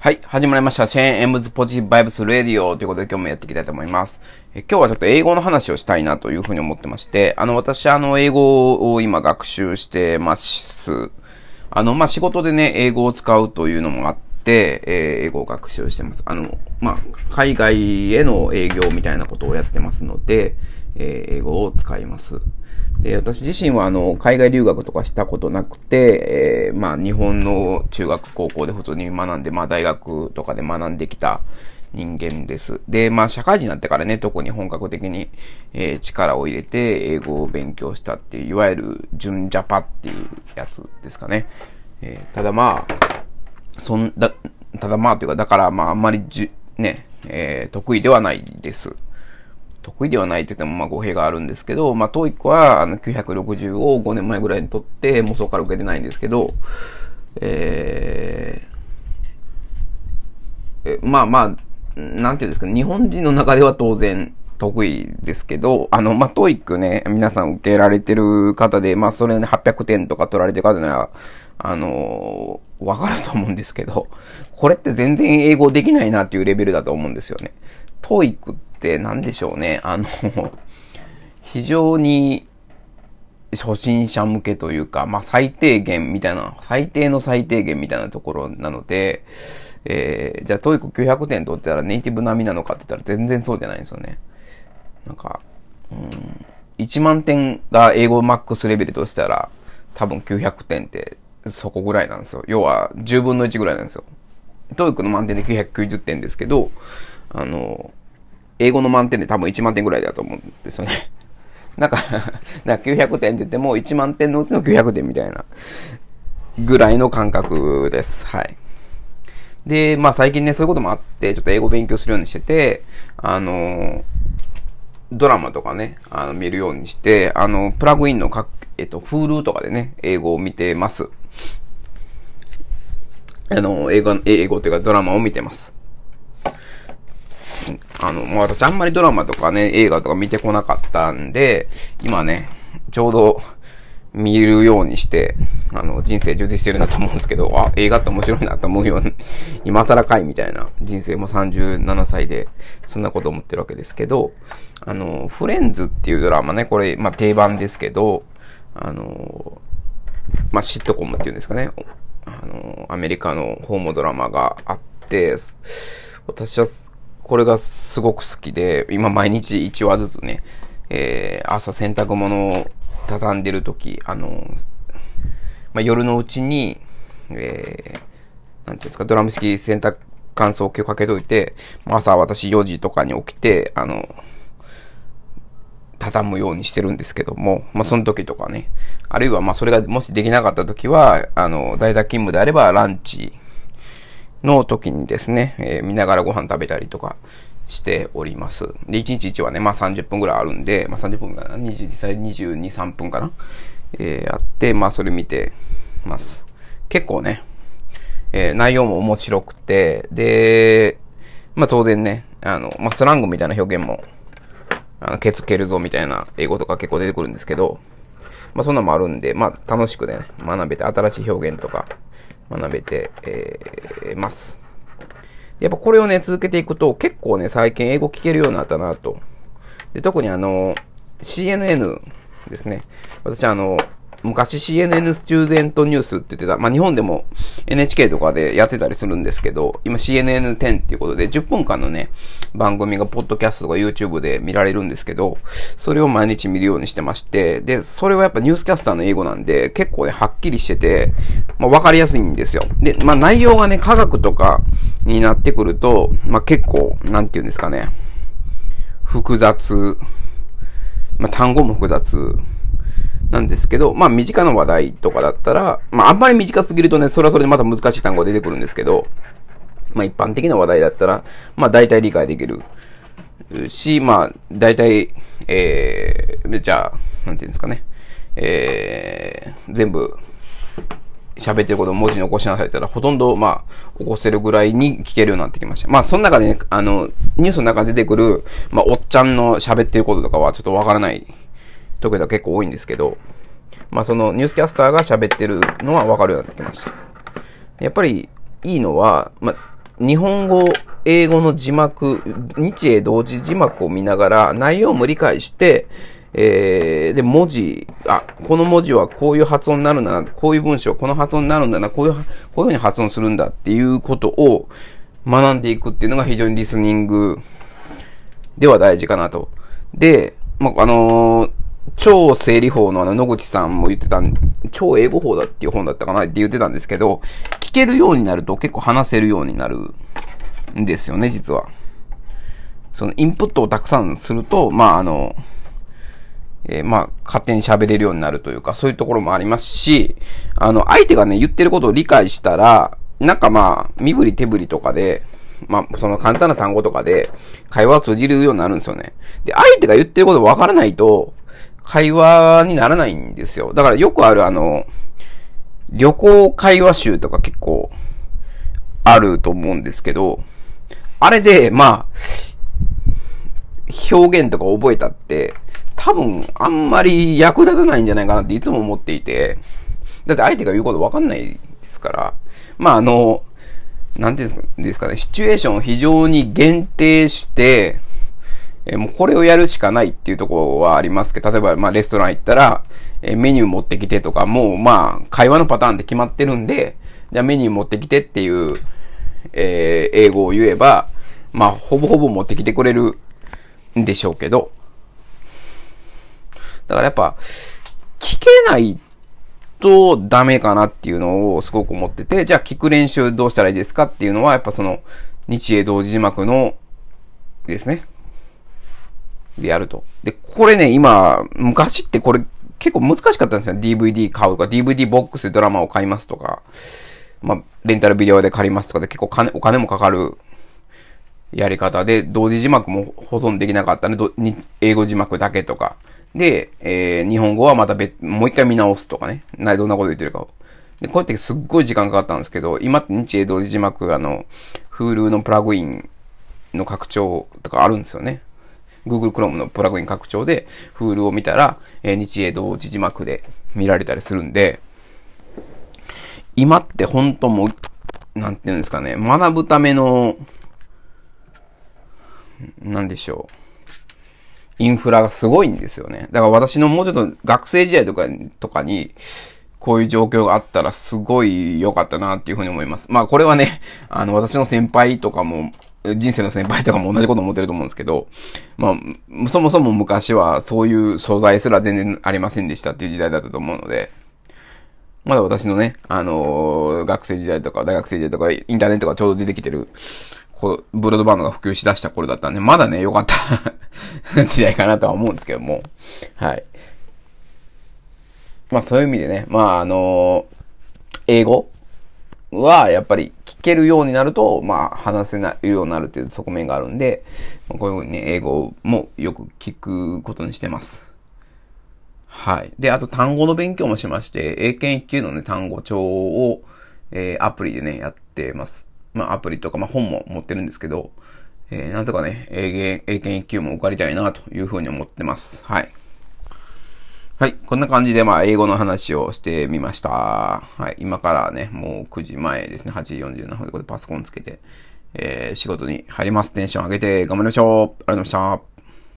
はい。始まりました。シェーン・エムズ・ポジティブ・バイブス・レディオということで今日もやっていきたいと思います。え今日はちょっと英語の話をしたいなというふうに思ってまして、あの、私、あの、英語を今学習してます。あの、まあ、仕事でね、英語を使うというのもあって、えー、英語を学習してます。あの、まあ、海外への営業みたいなことをやってますので、えー、英語を使います。で、私自身はあの、海外留学とかしたことなくて、えー、まあ、日本の中学、高校で普通に学んで、まあ、大学とかで学んできた人間です。で、まあ、社会人になってからね、特に本格的に、えー、力を入れて、英語を勉強したっていう、いわゆる、純ジャパっていうやつですかね。えー、ただまあ、そんだ、ただまあというか、だからまあ、あんまりじゅ、ね、えー、得意ではないです。得意ではないって言っても、まあ、語弊があるんですけど、まあ、TOEIC は、あの、960を5年前ぐらいに取って、もうそこから受けてないんですけど、えー、えまあまあ、なんていうんですか、日本人の中では当然得意ですけど、あの、まあ、TOEIC ね、皆さん受けられてる方で、まあ、それね、800点とか取られてる方には、あのー、わかると思うんですけど、これって全然英語できないなっていうレベルだと思うんですよね。TOEIC っって何でしょうね。あの、非常に初心者向けというか、まあ、最低限みたいな、最低の最低限みたいなところなので、えー、じゃあ、 TOEIC 900点取ってたらネイティブ並みなのかって言ったら全然そうじゃないんですよね。なんか、うん、1万点が英語マックスレベルとしたら、多分900点ってそこぐらいなんですよ。要は、10分の1ぐらいなんですよ。 TOEIC の満点で990点ですけど、あの、英語の満点で多分1万点ぐらいだと思うんですよね。なんかなんか900点って言っても1万点のうちの900点みたいなぐらいの感覚です。はい。で、まあ最近ね、そういうこともあって、ちょっと英語勉強するようにしてて、あの、ドラマとかね、あの、見るようにして、あの、プラグインの各、えっと、Hulu とかでね、英語を見てます。あの、英語、英語っていうかドラマを見てます。あの、もう私あんまりドラマとかね、映画とか見てこなかったんで、今ね、ちょうど見るようにして、あの、人生充実してるなと思うんですけど、あ、映画って面白いなと思うように、今更かいみたいな、人生も37歳で、そんなこと思ってるわけですけど、あの、フレンズっていうドラマね、これ、まあ定番ですけど、あの、まあシットコムっていうんですかね、あの、アメリカのホームドラマがあって、私はこれがすごく好きで、今毎日1話ずつね、えー、朝洗濯物を畳んでるとき、あの、まあ、夜のうちに、えー、なんていうんですか、ドラム式洗濯乾燥機をかけといて、朝私4時とかに起きて、あの、畳むようにしてるんですけども、まあ、その時とかね、あるいはま、それがもしできなかった時は、あの、在宅勤務であればランチの時にですね、えー、見ながらご飯食べたりとかしております。で、1日1はね、まあ30分ぐらいあるんで、まあ30分かな、20際22、3分かな、えー、あって、まあそれ見てます。結構ね、えー、内容も面白くて、で、まあ当然ね、あの、まあスラングみたいな表現も、あの、ケツ蹴るぞみたいな英語とか結構出てくるんですけど、まあそんなのもあるんで、まあ楽しくね、学べて新しい表現とか、学べて、えー、ます。やっぱこれをね、続けていくと、結構ね、最近英語聞けるようになったなと。で、特にあの、CNN ですね。私あの、昔 CNN スチューデントニュースって言ってた、まあ、日本でも NHK とかでやってたりするんですけど、今 CNN10 っていうことで10分間のね、番組がポッドキャストとか YouTube で見られるんですけど、それを毎日見るようにしてまして、で、それはやっぱニュースキャスターの英語なんで、結構ね、はっきりしてて、まあ、わかりやすいんですよ。で、まあ、内容がね、科学とかになってくると、まあ、結構、なんて言うんですかね、複雑、まあ、単語も複雑、なんですけど、まあ身近な話題とかだったら、まああんまり短すぎるとね、それはそれでまた難しい単語が出てくるんですけど、まあ一般的な話題だったら、まあ大体理解できるし、まあ大体、えー、じゃあ、なんていうんですかね、えー、全部、喋ってることを文字に起こしなさいたら、ほとんど、まあ、起こせるぐらいに聞けるようになってきました。まあ、その中でね、あの、ニュースの中で出てくる、まあ、おっちゃんの喋ってることとかはちょっとわからない時は結構多いんですけど、まあそのニュースキャスターが喋ってるのはわかるようになってきました。やっぱりいいのは、まあ、日本語、英語の字幕、日英同時字幕を見ながら内容も理解して、えー、で、文字、あ、この文字はこういう発音になるんだな、こういう文章、この発音になるんだな、こういう、こういう風に発音するんだっていうことを学んでいくっていうのが非常にリスニングでは大事かなと。で、まあ、あのー、超整理法のあの野口さんも言ってた超英語法だっていう本だったかなって言ってたんですけど、聞けるようになると結構話せるようになるんですよね、実は。そのインプットをたくさんすると、まあ、あの、えー、まあ、勝手に喋れるようになるというか、そういうところもありますし、あの、相手がね、言ってることを理解したら、なんかまあ、身振り手振りとかで、まあ、その簡単な単語とかで、会話を通じるようになるんですよね。で、相手が言ってることわからないと、会話にならないんですよ。だからよくあるあの、旅行会話集とか結構、あると思うんですけど、あれで、まあ、表現とか覚えたって、多分、あんまり役立たないんじゃないかなっていつも思っていて、だって相手が言うことわかんないですから、まあ、あの、なんていうんですかね、シチュエーションを非常に限定して、えもうこれをやるしかないっていうところはありますけど、例えば、まあ、レストラン行ったら、えメニュー持ってきてとか、もう、まあ、会話のパターンって決まってるんで、じゃあメニュー持ってきてっていう、えー、英語を言えば、まあ、ほぼほぼ持ってきてくれるんでしょうけど、だからやっぱ、聞けないとダメかなっていうのをすごく思ってて、じゃあ聞く練習どうしたらいいですかっていうのは、やっぱその、日英同時字幕のですね。でやると。で、これね、今、昔ってこれ結構難しかったんですよ。DVD 買うとか、DVD ボックスでドラマを買いますとか、まあ、レンタルビデオで借りますとかで結構金、お金もかかるやり方で、同時字幕も保存できなかったんで、英語字幕だけとか。で、えー、日本語はまた別、もう一回見直すとかね。などんなこと言ってるかを。で、こうやってすっごい時間かかったんですけど、今って日英同時字幕、あの、Hulu のプラグインの拡張とかあるんですよね。Google Chrome のプラグイン拡張で、Hulu を見たら、えー、日英同時字幕で見られたりするんで、今って本当もう、なんていうんですかね、学ぶための、なんでしょう。インフラがすごいんですよね。だから私のもうちょっと学生時代とか、とかに、こういう状況があったらすごい良かったなっていうふうに思います。まあこれはね、あの私の先輩とかも、人生の先輩とかも同じこと思ってると思うんですけど、まあ、そもそも昔はそういう素材すら全然ありませんでしたっていう時代だったと思うので、まだ私のね、あのー、学生時代とか大学生時代とかインターネットがちょうど出てきてる、こう、ブロードバンドが普及しだした頃だったんで、まだね、良かった 時代かなとは思うんですけども、はい。まあそういう意味でね、まああのー、英語はやっぱりけるようになると、まあ話せないようになるっていう側面があるんで、こういうふうにね、英語もよく聞くことにしてます。はい。で、あと単語の勉強もしまして、英検1級のね、単語帳を、えー、アプリでね、やってます。まあアプリとか、まあ本も持ってるんですけど、えー、なんとかね、英検1級も受かりたいなというふうに思ってます。はい。はい。こんな感じで、まあ、英語の話をしてみました。はい。今からね、もう9時前ですね。8時47分でこれパソコンつけて、えー、仕事に入ります。テンション上げて頑張りましょう。ありがとうございました。